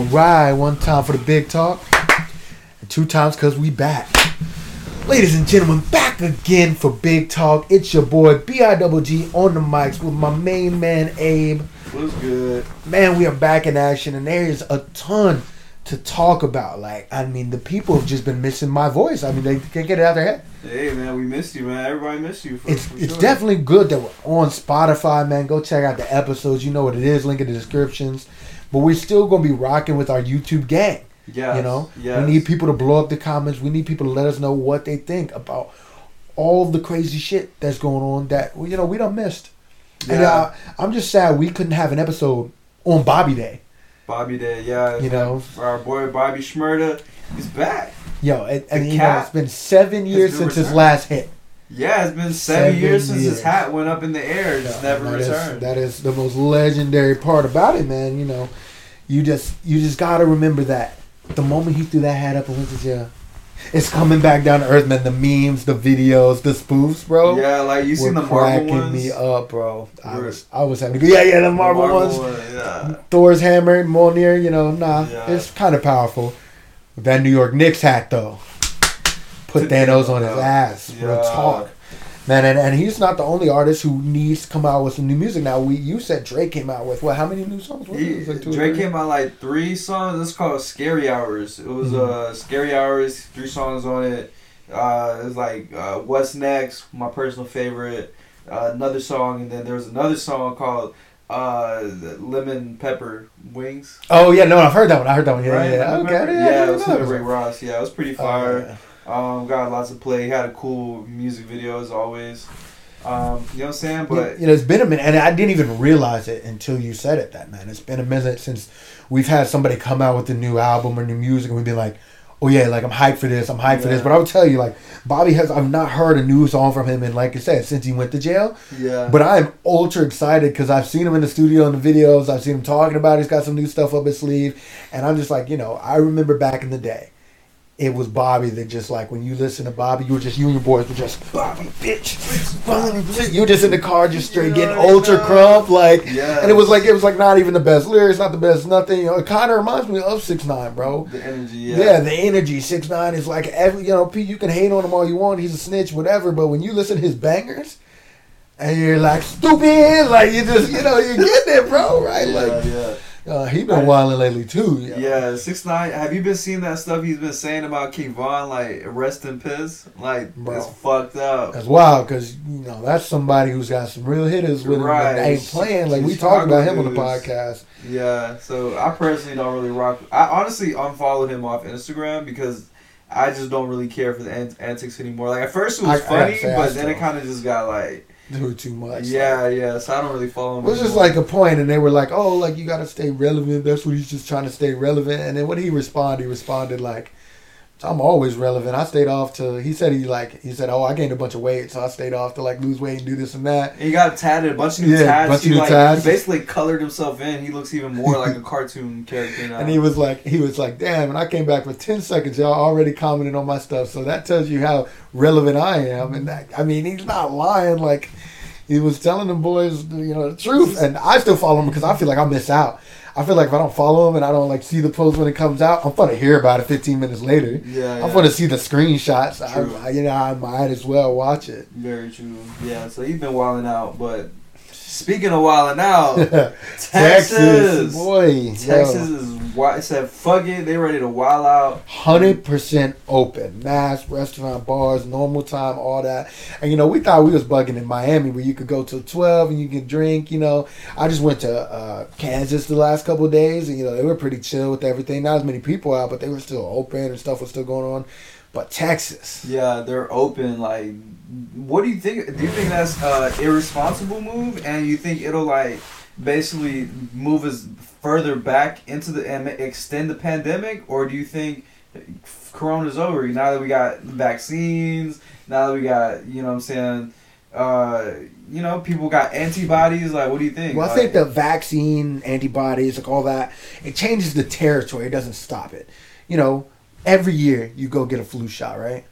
All right, one time for the big talk, and two times because we back. Ladies and gentlemen, back again for Big Talk. It's your boy B-I-double-G on the mics with my main man Abe. What's good? Man, we are back in action, and there is a ton to talk about. Like, I mean, the people have just been missing my voice. I mean, they can't get it out of their head. Hey man, we missed you, man. Everybody missed you. For, It's for it's sure. definitely good that we're on Spotify, man. Go check out the episodes. You know what it is. Link in the descriptions. But we're still gonna be rocking with our YouTube gang. Yeah, You know, yes. we need people to blow up the comments. We need people to let us know what they think about all the crazy shit that's going on that you know we don't missed. And Yeah. uh, I'm just sad we couldn't have an episode on Bobby Day. Bobby Day, yeah. You know. our boy Bobby Shmurda, is back. Yo, and, and you know it's been seven years since his last hit. Yeah, it's been seven, Seven years since years. his hat went up in the air. It just Yeah, never that is- returned. that is the most legendary part about it, man. You know, you just you just gotta remember that the moment he threw that hat up and went to jail, it's coming back down to earth, man. The memes, the videos, the spoofs, bro. yeah, like you seen the Marvel ones. me up, bro. I was I was having yeah, yeah, the The Marvel, ones. one, yeah. Thor's hammer, Mjolnir, you know, nah, Yeah. it's kind of powerful. That New York Knicks hat, though, put Thanos on his ass. Real Yeah. talk, man. And, and he's not the only artist who needs to come out with some new music now. We you said Drake came out with what? How many new songs? Was it? It He, like Drake came out like three songs. It's called Scary Hours. It was Mhm. uh Scary Hours. Three songs on it. Uh, it was like uh, What's Next, my personal favorite. Uh, another song, and then there was another song called uh, Lemon Pepper Wings. Oh yeah, no, I've heard that one. I heard that one. Yeah, right? yeah, okay. Yeah, yeah, it was Rick. Ross. Yeah, it was pretty Oh, fire. yeah. Um, got lots of play. Had a cool music video as always. Um, you know what I'm saying? But you know, it's been a minute, and I didn't even realize it until you said it. That man, it's been a minute since we've had somebody come out with a new album or new music, and we've been like, "Oh yeah, like I'm hyped for this. I'm hyped for this." But I would tell you, like Bobby has, I've not heard a new song from him, and like I said, since he went to jail. yeah, But I am ultra excited because I've seen him in the studio in the videos. I've seen him talking about. it. He's got some new stuff up his sleeve, and I'm just like, you know, I remember back in the day. It was Bobby that just like when you listen to Bobby, you were just you and your boys were just Bobby bitch, Bobby bitch. You were just in the car, just straight You getting ultra crump, like, Yeah. and it was like it was like not even the best lyrics, not the best nothing. You know, it kind of reminds me of Six Nine, bro. the energy. Yeah. Yeah, the energy. Six Nine is like every you know. P, you can hate on him all you want. He's a snitch, whatever. But when you listen to his bangers, and you're like stupid, like you just you know you're getting it, bro. Right? yeah, Like yeah. Uh, he been wilding lately too. you know? Yeah, six nine. Have you been seeing that stuff he's been saying about King Von? Like rest in piss. Like Bro. it's fucked up. That's wild because you know that's somebody who's got some real hitters with him Right. that ain't playing. Like we talked about him on the podcast. Yeah. So I personally don't really rock. I honestly unfollowed him off Instagram because I just don't really care for the antics anymore. Like at first it was I- funny, I but then it kind of just got like Do too much. yeah, yeah. So I don't really follow him. It was just like a point, and they were like, "Oh, like you got to stay relevant." That's what he's just trying to stay relevant. And then when he responded, he responded like, "I'm always relevant." I stayed off to. He said he like he said, "Oh, I gained a bunch of weight, so I stayed off to like lose weight and do this and that." He got tatted, a bunch of new Yeah, tats. bunch of he, new like, tats. he basically colored himself in. He looks even more like a cartoon character now. And he was like, he was like, "Damn!" And I came back for ten seconds. Y'all already commented on my stuff, so that tells you how relevant I am. And that, I mean, he's not lying. Like he was telling them boys, you know, the truth. And I still follow him because I feel like I miss out. I feel like if I don't follow him and I don't like see the post when it comes out, I'm gonna hear about it 15 minutes later. yeah, I'm gonna see the screenshots. True. I, I- you know, I might as well watch it. Very true. Yeah, so he's been wilding out, but speaking of wilding out, Texas, Texas, boy, Texas is wi- said fuck it, they ready to wild out. hundred percent open, mass restaurant, bars, normal time, all that. And you know, we thought we was bugging in Miami, where you could go till twelve and you can drink. You know, I just went to uh, Kansas the last couple of days, and you know they were pretty chill with everything. Not as many people out, but they were still open and stuff was still going on. But Texas, Yeah, they're open. Like, what do you think? Do you think that's uh, irresponsible move, and you think it'll like basically move us further back into the and extend the pandemic, or do you think Corona's over now that we got vaccines? Now that we got, you know, what I'm saying, uh, you know, people got antibodies. Like, what do you think? Well, I Like, think the vaccine, antibodies, like all that, it changes the territory. It doesn't stop it. You know, every year you go get a flu shot, right?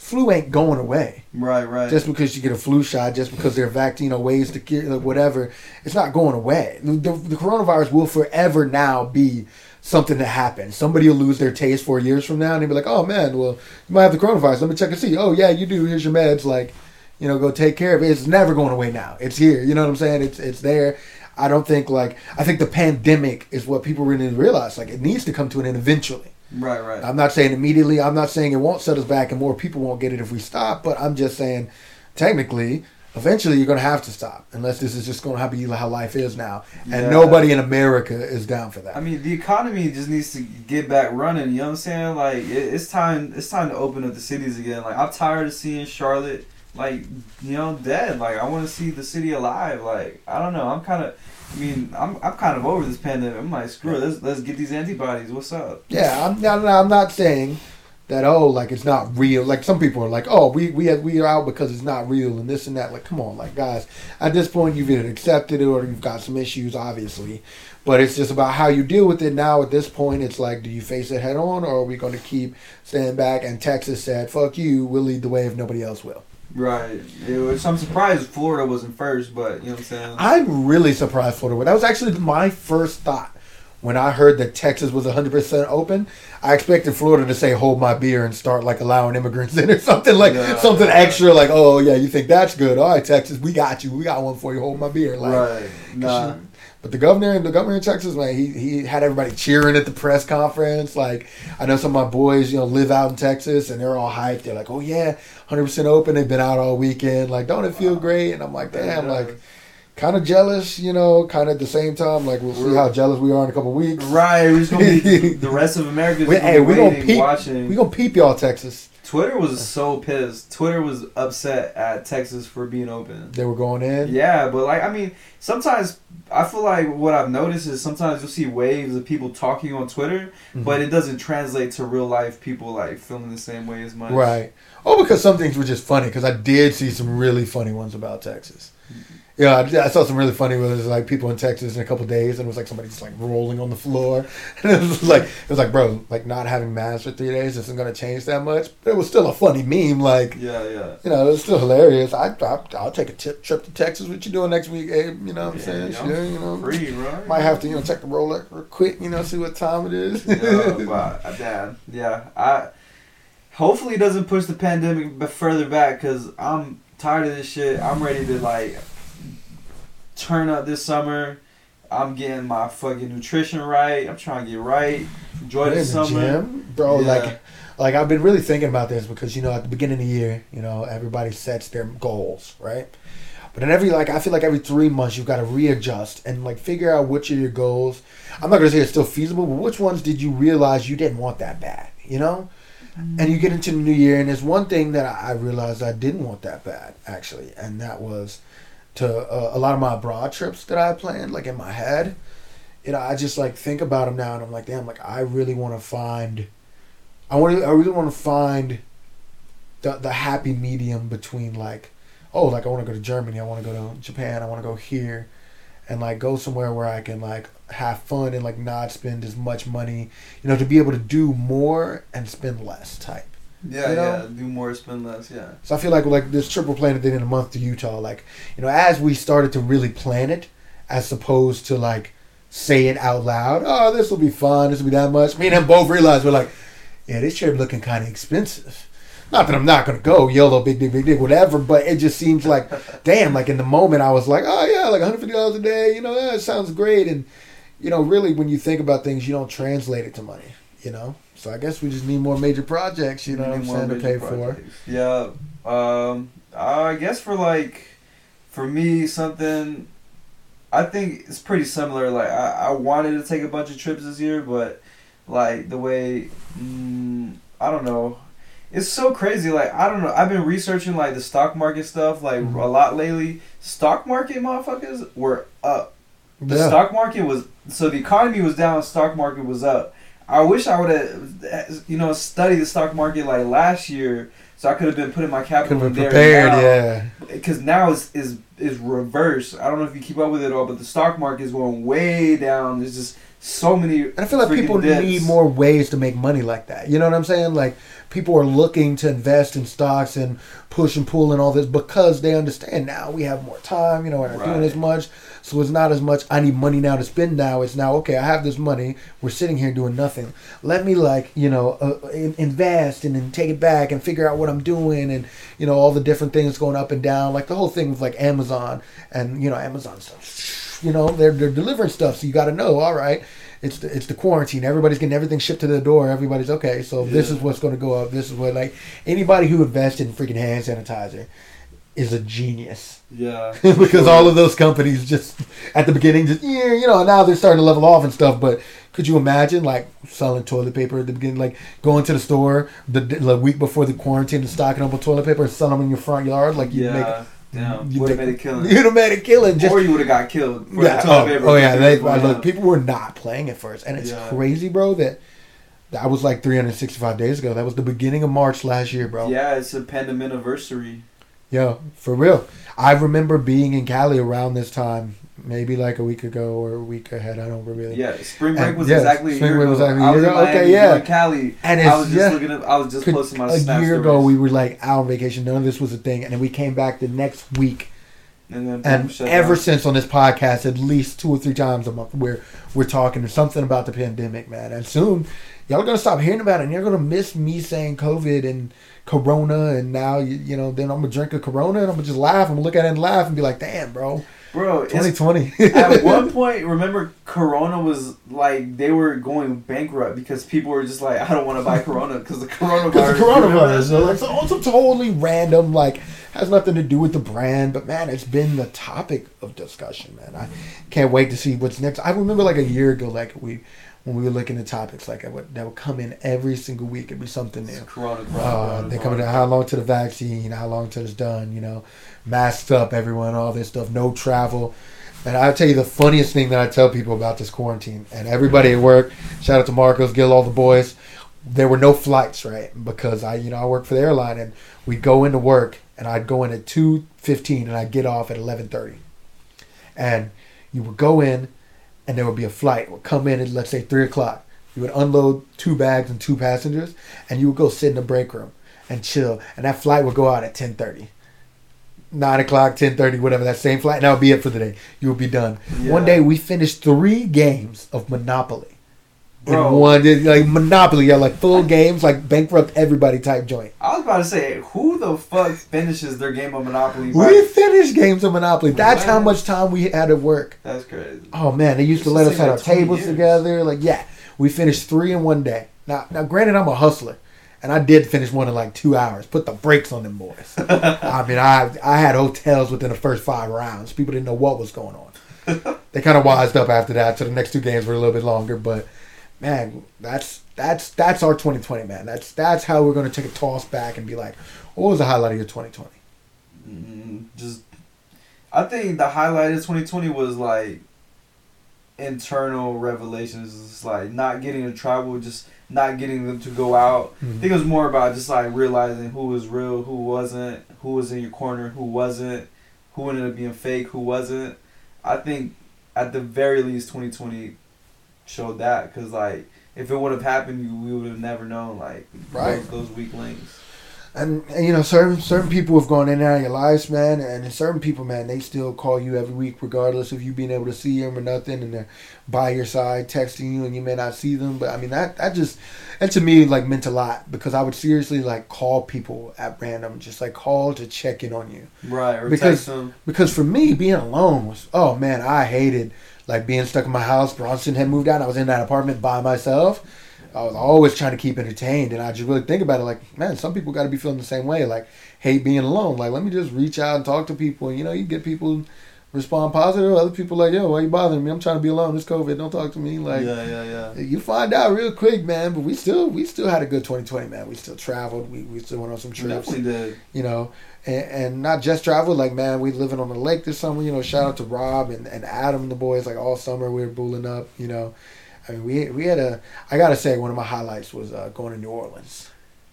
flu ain't going away. Right, right. Just because you get a flu shot, just because there are vaccine, you know, ways to get whatever, it's not going away. The, the, the coronavirus will forever now be something that happens. Somebody will lose their taste four years from now, and they'll be like, "Oh man, well, you might have the coronavirus. Let me check and see. Oh yeah, you do. Here's your meds. Like, you know, go take care of it. It's never going away now. It's here. You know what I'm saying? It's it's there. I don't think like I think the pandemic is what people really realize. Like it needs to come to an end eventually. Right, right. I'm not saying immediately. I'm not saying it won't set us back and more people won't get it if we stop. But I'm just saying, technically, eventually you're going to have to stop unless this is just going to be how life is now. And Yeah. nobody in America is down for that. I mean, the economy just needs to get back running. You know what I'm saying? Like, it, it's time. It's time to open up the cities again. Like, I'm tired of seeing Charlotte, like, you know, dead. Like, I want to see the city alive. Like, I don't know. I'm kind of. I mean, I'm I'm kind of over this pandemic. I'm like, screw it. Let's let's get these antibodies. What's up? Yeah, I'm not. I'm not saying that. Oh, like it's not real. Like some people are like, oh, we we we are out because it's not real and this and that. Like, come on, like guys. At this point, you've either accepted it or you've got some issues, obviously. But it's just about how you deal with it now. At this point, it's like, do you face it head on, or are we going to keep staying back? And Texas said, "Fuck you. We'll lead the way if nobody else will." Right. It was, I'm surprised Florida wasn't first, but you know what I'm saying. I'm really surprised Florida. That was actually my first thought when I heard that Texas was 100% open. I expected Florida to say "Hold my beer" and start like allowing immigrants in or something like Yeah. something extra. Like, oh yeah, you think that's good? All right, Texas, we got you. We got one for you. Hold my beer. Like, right. Nah. But the governor, the governor in Texas, man, he he had everybody cheering at the press conference. Like I know some of my boys, you know, live out in Texas, and they're all hyped. They're like, "Oh yeah, hundred percent open." They've been out all weekend. Like, don't it feel great? And I'm like, damn, like kind of jealous, you know. Kind of at the same time, like we'll see how jealous we are in a couple weeks. Right. We're just gonna be the rest of America. Hey, we gonna peep. watching. We gonna peep y'all, Texas. Twitter was so pissed. Twitter was upset at Texas for being open. They were going in. Yeah, but like I mean, sometimes I feel like what I've noticed is sometimes you'll see waves of people talking on Twitter, Mhm. but it doesn't translate to real life people like feeling the same way as much. Right. Oh, because some things were just funny. Because I did see some really funny ones about Texas. Yeah, I, I saw some really funny ones. Like people in Texas in a couple days, and it was like somebody just like rolling on the floor. And it was like it was like, bro, like not having masks for three days isn't gonna change that much. But it was still a funny meme. Like Yeah, yeah. you know, it was still hilarious. I, I I'll take a tip, trip to Texas. What you doing next week, Abe? You know what I'm Yeah, saying? yeah, Sure, you know. Free, right? Might have to, you know, check the Rolex real quick, you know, see what time it is. yeah, but uh, damn, yeah. I hopefully it doesn't push the pandemic further back because I'm tired of this shit. I'm ready to like turn up this summer. I'm getting my fucking nutrition right. I'm trying to get right. Enjoy in the the summer. gym, bro. Yeah. Like, like I've been really thinking about this because you know at the beginning of the year, you know, everybody sets their goals, right? But in every like, I feel like every three months you've got to readjust and like figure out which of your goals. I'm not gonna say it's still feasible, but which ones did you realize you didn't want that bad? You know. And you get into the new year, and there's one thing that I realized I didn't want that bad, actually, and that was to uh, a lot of my abroad trips that I planned, like in my head. You know, I just like think about them now, and I'm like, damn, like I really want to find, I want to, I really want to find the the happy medium between like, oh, like I want to go to Germany, I want to go to Japan, I want to go here, and like go somewhere where I can like have fun and like not spend as much money, you know, to be able to do more and spend less type. Yeah, You know? yeah. Do more, spend less. Yeah. So I feel like like this trip we're planning in a month to Utah, like you know, as we started to really plan it, as opposed to like say it out loud. Oh, this will be fun. This will be that much. Me and him both realized we're like, yeah, this trip looking kind of expensive. Not that I'm not gonna go YOLO, big, big, big, big, whatever. But it just seems like, damn, like in the moment I was like, oh yeah, like 150 dollars a day. You know, yeah, it sounds great. And you know, really, when you think about things, you don't translate it to money. You know, so I guess we just need more major projects. You know, what I'm saying to pay for. Yeah. Um. I guess for like, for me, something. I think it's pretty similar. Like I, I wanted to take a bunch of trips this year, but like the way, mm, I don't know. It's so crazy. Like I don't know. I've been researching like the stock market stuff like Mhm. a lot lately. Stock market motherfuckers were up. The Yeah. stock market was so the economy was down. Stock market was up. I wish I would have, you know, studied the stock market like last year, so I could have been putting my Could capital have in been there prepared, now. yeah. Because now is is is reverse. I don't know if you keep up with it all, but the stock market is going way down. There's just so many. And I feel like people dips. need more ways to make money like that. You know what I'm saying? Like people are looking to invest in stocks and push and pull and all this because they understand now we have more time. You know, we're not doing as much, so it's not as much. I need money now to spend. Now it's now okay. I have this money. We're sitting here doing nothing. Let me like you know uh, invest and then take it back and figure out what I'm doing and you know all the different things going up and down. Like the whole thing with like Amazon and you know Amazon stuff. You know they're they're delivering stuff, so you got to know. All right, it's the, it's the quarantine. Everybody's getting everything shipped to their door. Everybody's okay. So this is what's going to go up. This is what like anybody who invested in freaking hand sanitizer is a genius Yeah. because all of those companies just at the beginning just yeah you know now they're starting to level off and stuff. But could you imagine like selling toilet paper at the beginning, like going to the store the, the week before the quarantine and stocking up with toilet paper and selling them in your front yard like you make Yeah. Damn. you Would have made a killing. You'd have made a killing just or you would have got killed. Yeah. Oh, oh yeah. They, look, people were not playing at first, and it's Yeah. crazy, bro. That that was like 365 days ago. That was the beginning of March last year, bro. Yeah, it's a pandemic anniversary. Yo, for real. I remember being in Cali around this time, maybe like a week ago or a week ahead. I don't really. Yeah, spring break And- was yeah, exactly a spring year break ago. was exactly a I was year ago. Miami, Okay, yeah. in Cali. And I was just yeah, looking at. I was just could- posting my a year stories. ago we were like out on vacation. None of this was a thing, and then we came back the next week. and then And ever down. since on this podcast, at least two or three times a month, we're we're talking something about the pandemic, man. And soon, y'all are gonna stop hearing about it, and you're gonna miss me saying COVID and Corona, and now you, you know. Then I'm gonna drink a Corona, and I'm gonna just laugh. I'm gonna look at it and laugh, and be like, "Damn, bro, bro, 2020." at one point, remember Corona was like they were going bankrupt because people were just like, I don't want to buy Corona because the coronavirus. Because the coronavirus, so like, so totally random, like has nothing to do with the brand, but man, it's been the topic of discussion, man. I can't wait to see what's next. I remember like a year ago, like we when we were looking at topics, like that would, that would come in every single week. It'd be something new. Corona, Corona, Uh, Corona, they coming to how long to the vaccine, how long till it's done, you know, masked up, everyone, all this stuff, no travel. And I'll tell you the funniest thing that I tell people about this quarantine, and everybody at work, shout out to Marcos, Gil, all the boys. There were no flights, right? Because I, you know, I work for the airline, and we'd go into work, and I'd go in at two fifteen, and I'd get off at eleven thirty. And you would go in, and there would be a flight. Would come in at let's say three o'clock. You would unload two bags and two passengers, and you would go sit in the break room and chill. And that flight would go out at ten thirty. Nine o'clock, ten thirty, whatever. That same flight, and that would be it for the day. You would be done. One day we finished three games of Monopoly. Bro. In one, like Monopoly, yeah, like full games, like bankrupt everybody type joint. I was about to say, who the fuck finishes their game of Monopoly? We finished games of Monopoly. That's how much time we had at work. That's crazy. Oh man, they used to let us have like our tables years. together. Like, yeah, we finished three in one day. Now, now, granted, I'm a hustler, and I did finish one in like two hours. Put the brakes on them boys. I mean, I I had hotels within the first five rounds. People didn't know what was going on. they kind of wised up after that. So the next two games were a little bit longer, but man, that's that's that's our 2020, man. That's that's how we're gonna take a toss back and be like, what was the highlight of your 2020? Mm, just, I think the highlight of 2020 was like internal revelations. It's like not getting to travel, just not getting them to go out. I think mm-hmm. it was more about just like realizing who was real, who wasn't, who was in your corner, who wasn't, who ended up being fake, who wasn't. I think at the very least 2020 showed that because like if it would have happened, we would have never known like Right. those, those weak links. And, and you know, certain certain people have gone in and out of your lives, man. And certain people, man, they still call you every week, regardless of you being able to see them or nothing. And they're by your side, texting you, and you may not see them. But I mean, that that just that to me like meant a lot because I would seriously like call people at random, just like call to check in on you. Right, Because-. Because for me, being alone was oh man, I hated like being stuck in my house. Bronson had moved out. I was in that apartment by myself. I was always trying to keep entertained, and I just really think about it like, man, some people got to be feeling the same way. Like, hate being alone. Like, let me just reach out and talk to people. And, you know, you get people respond positive. Other people like, yo, why you bothering me? I'm trying to be alone. It's COVID. Don't talk to me. Like, yeah, yeah, yeah. you find out real quick, man. But we still, we still had a good 2020, man. We still traveled. We, we still went on some trips definitely did. you know, and, and not just travel. Like, man, we living on the lake this summer. You know, shout out to Rob and, and Adam and the boys. Like all summer, we were booling up. You know, I mean, we we had a. I gotta say, one of my highlights was uh, going to New Orleans.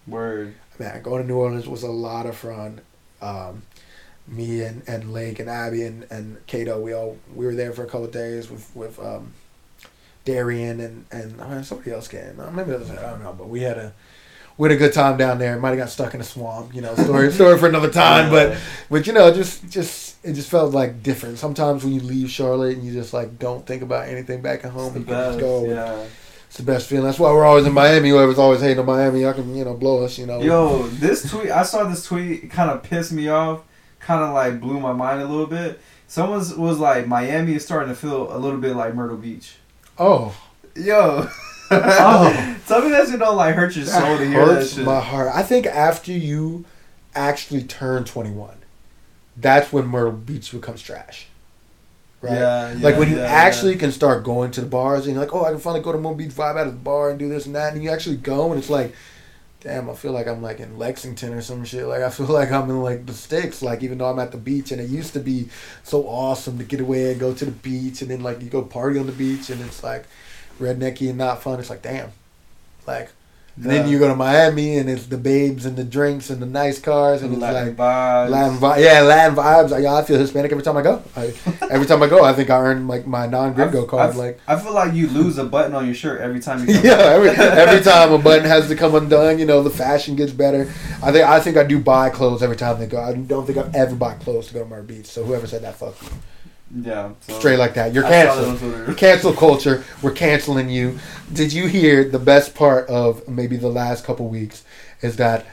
Word. Man, going to New Orleans was a lot of fun. Um, me and, and Lake and Abby and, and Kato, we all we were there for a couple of days with with um, Darian and and uh, somebody else came. Uh, Maybe it was I don't know, but we had a we had a good time down there. Might have got stuck in a swamp, you know. Story story for another time, but but you know, just just it just felt like different. Sometimes when you leave Charlotte and you just like don't think about anything back at home, It's the you can just best, go. yeah. It's the best feeling. That's why we're always in Miami. Whoever's always hating on Miami, y'all can you know blow us. You know. Yo, this tweet, I saw this tweet, kind of pissed me off, kind of like blew my mind a little bit. Someone was like, Miami is starting to feel a little bit like Myrtle Beach. Oh, Yo. Oh. Tell me that shit don't like hurt your soul to hear that hurts shit. my heart. I think after you actually turn 21, that's when Myrtle Beach becomes trash. Right? Yeah, yeah, like when you yeah, actually can start going to the bars and you're like, oh, I can finally go to Moon Beach vibe out of the bar and do this and that, and you actually go and it's like, damn, I feel like I'm like in Lexington or some shit. Like I feel like I'm in like the sticks. Like even though I'm at the beach and it used to be so awesome to get away and go to the beach and then like you go party on the beach and it's like rednecky and not fun. It's like damn, like. And then you go to Miami and it's the babes and the drinks and the nice cars and it's Latin like vibes. Latin vi- yeah, Latin vibes. I, I feel Hispanic every time I go. I, every time I go, I think I earn like my non-gringo card. I- like I feel like you lose a button on your shirt every time you come yeah, every, every time a button has to come undone, you know, the fashion gets better. I think I think I do buy clothes every time they go. I don't think I've ever bought clothes to go to Myrtle Beach. So whoever said that, fuck you. Yeah. So Straight like that. You're canceled. Cancel culture. We're canceling you. Did you hear the best part of maybe the last couple weeks is that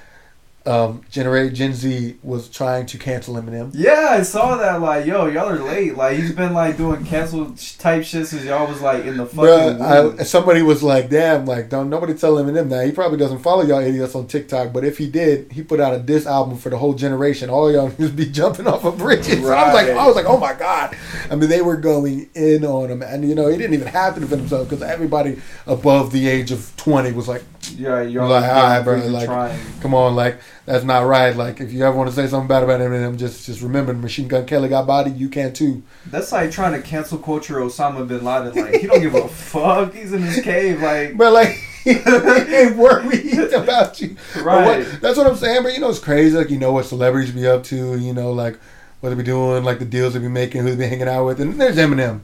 um, Generate Gen Z was trying to cancel Eminem. Yeah, I saw that. Like, yo, y'all are late. Like, he's been like doing cancel type shit since y'all was like in the fucking. Bruh. I, somebody was like, "Damn, like, don't nobody tell Eminem that. He probably doesn't follow y'all idiots on TikTok, but if he did, he put out a diss album for the whole generation. All y'all just be jumping off of bridges." I was like, I was like, "Oh my god!" I mean, they were going in on him, and you know, he didn't even have to defend himself because everybody above the age of twenty was like, yeah, y'all like, like, all right, bro, like- trying. "Come on, like, that's not right. Like, if you ever want to say something bad about Eminem, just just remember, Machine Gun Kelly got bodied. You can too." That's like trying to cancel culture Osama bin Laden. Like, he don't give a fuck. He's in his cave. Like, But like, he ain't worried about you. Right. what, that's what I'm saying. But you know, it's crazy. Like you know what celebrities be up to. You know, like what they be doing, like the deals they be making, who they be hanging out with. And there's Eminem,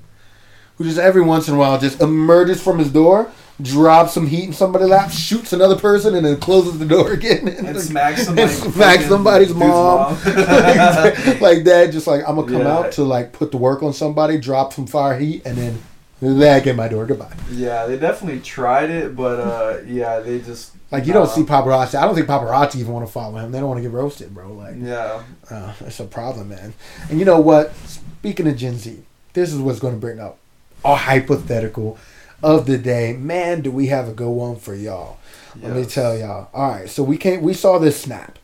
who just every once in a while just emerges from his door, drops some heat in somebody's lap, shoots another person, and then closes the door again. And smacks somebody. and smacks somebody's mom. like, like that, just like I'm gonna come Yeah. out to like put the work on somebody, drop some fire heat, and then back in my door. Goodbye. Yeah, they definitely tried it, but uh, yeah, they just Like you don't see paparazzi. I don't think paparazzi even want to follow him. They don't want to get roasted, bro. Like Yeah, uh, it's a problem, man. And you know what? Speaking of Gen Z, this is what's going to bring up a hypothetical of the day. Man, do we have a good one for y'all? Let me tell y'all. All right, so we came. We saw this snap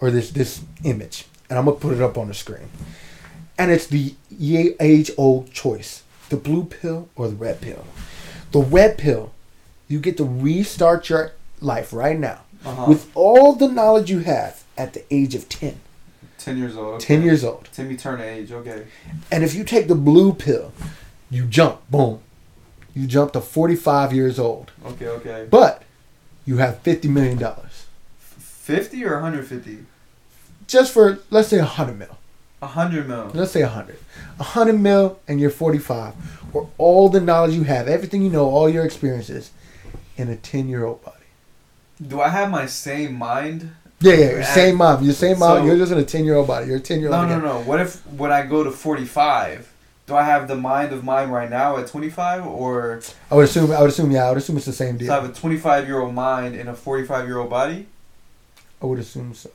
or this this image, and I'm gonna put it up on the screen. And it's the age old choice: the blue pill or the red pill. The red pill, you get to restart your life right now uh-huh. with all the knowledge you have at the age of 10, ten years old. okay. 10 years old. Timmy Turner age. Okay. And if you take the blue pill, you jump, boom, you jump to 45 years old. Okay. Okay. But you have $50 million. Fifty or hundred fifty? Just for, let's say 100 mil. A hundred mil. Let's say 100. 100 mil and you're 45. Or all the knowledge you have, everything you know, all your experiences in a 10 year old body. Do I have my same mind? Yeah, yeah, your same mom. Your same mom. So- you're just in a 10 year old body. You're a 10 year old. No, no, no. What if when I go to forty-five? Do I have the mind of mine right now at twenty-five, or I would assume, I would assume, yeah, I would assume it's the same deal. I have a twenty-five-year-old mind in a forty-five-year-old body? I would assume so.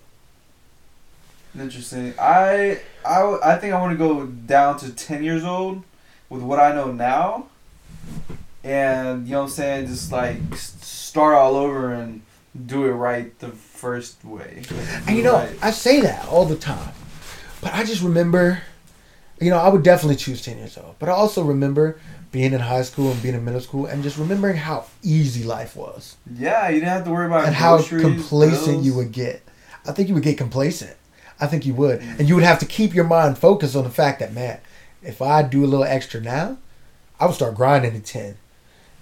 Interesting. I I I think I want to go down to ten years old with what I know now, and you know what I'm saying, just like start all over and do it right the first way. And you know, Right. I say that all the time, but I just remember, you know, I would definitely choose 10 years old. But I also remember being in high school and being in middle school and just remembering how easy life was yeah, you didn't have to worry about and how complacent you would get. I think you would get complacent. I think you would. Mm. And you would have to keep your mind focused on the fact that, man, if I do a little extra now, I would start grinding at 10.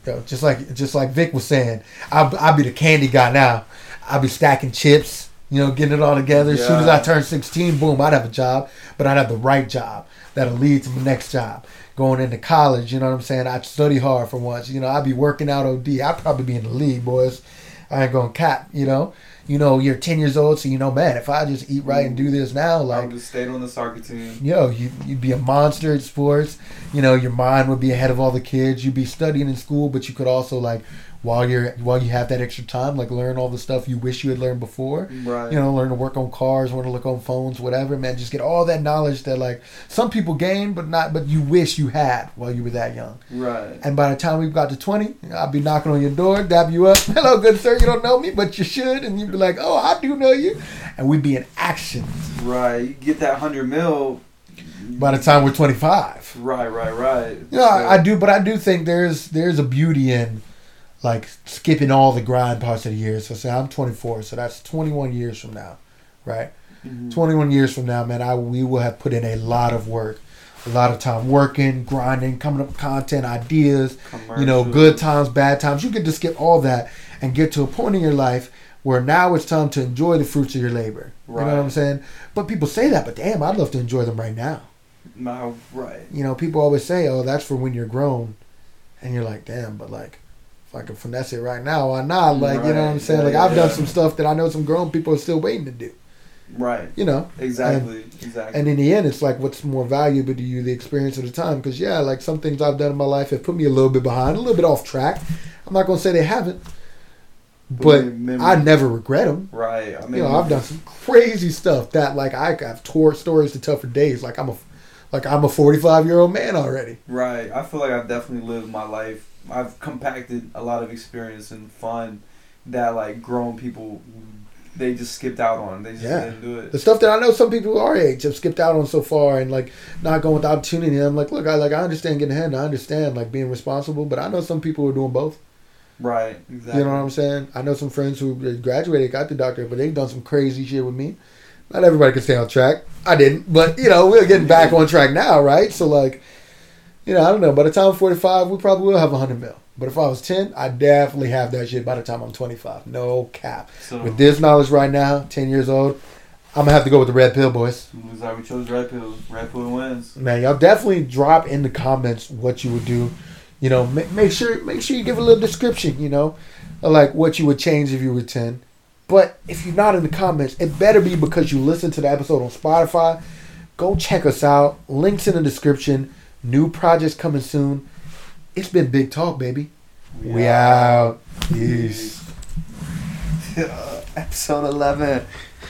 You know, just like just like Vic was saying, I'll, I'll be the candy guy now. I'll be stacking chips You know, getting it all together. As soon as I turned 16, boom, I'd have a job, but I'd have the right job that'll lead to my next job. Going into college, you know what I'm saying? I'd study hard for once. You know, I'd be working out OD. I'd probably be in the league, boys. I ain't gonna cap, you know. You know, you're 10 years old, so you know, man, if I just eat right and do this now, I like, would have stayed on the soccer team. yo, you, you'd be a monster at sports. You know, your mind would be ahead of all the kids. You'd be studying in school, but you could also like while you're while you have that extra time, like learn all the stuff you wish you had learned before. Right. You know, learn to work on cars, learn to look on phones, whatever. Man, just get all that knowledge that like some people gain, but not, but you wish you had while you were that young. Right. And by the time we got to 20, I'll be knocking on your door, dab you up. Hello, good sir. You don't know me, but you should. And you'd be like, oh, I do know you. And we'd be in action Right. You get that hundred mil. by the time we're 25. Right. Right. Right. You know, I, I do, but I do think there's there's a beauty in like skipping all the grind parts of the year. So say I'm 24, so that's 21 years from now, right? Mhm. 21 years from now, man, I we will have put in a lot of work, a lot of time working, grinding, coming up with content, ideas, you know, good times, bad times. You get to skip all that and get to a point in your life where now it's time to enjoy the fruits of your labor. You know what I'm saying? But people say that, but damn, I'd love to enjoy them right now. My, right. You know, people always say, "Oh, that's for when you're grown," and you're like, "Damn!" But like, if I can finesse it right now, why not? Like, you know what I'm Right. saying? Like, Yeah, I've done some stuff that I know some grown people are still waiting to do. Right. You know, Exactly. exactly. and in the end, it's like, what's more valuable to you, the experience of the time? Because yeah, like some things I've done in my life have put me a little bit behind, a little bit off track. I'm not gonna say they haven't, but I never regret them. Right. I mean, You know, I've done some crazy stuff that like I have tore stories to tell for days. Like I'm a, like I'm a 45 year old man already. Right. I feel like I've definitely lived my life. I've compacted a lot of experience and fun that like grown people they just skipped out on. They just Yeah. didn't do it. the stuff that I know some people our age have skipped out on so far and like not going with the opportunity. I'm like, look, I like I understand getting ahead. And I understand like being responsible, but I know some people who are doing both. Right. Exactly. You know what I'm saying? I know some friends who graduated, got the doctorate, but they've done some crazy shit with me. Not everybody can stay on track. I didn't, but you know we're getting back on track now, right? So like, you know, I don't know. By the time I'm 45, we probably will have 100 mil. But if I was 10, I definitely have that shit by the time I'm 25. No cap. So With this knowledge right now, 10 years old, I'm gonna have to go with the red pill, boys. looks like we chose red pill. Red pill wins. Man, y'all definitely drop in the comments what you would do. You know, make, make sure make sure you give a little description. You know, like what you would change if you were ten. But if you're not in the comments, it better be because you listened to the episode on Spotify. Go check us out. Links in the description. New projects coming soon. It's been big talk, baby. We out. Peace. Episode eleven.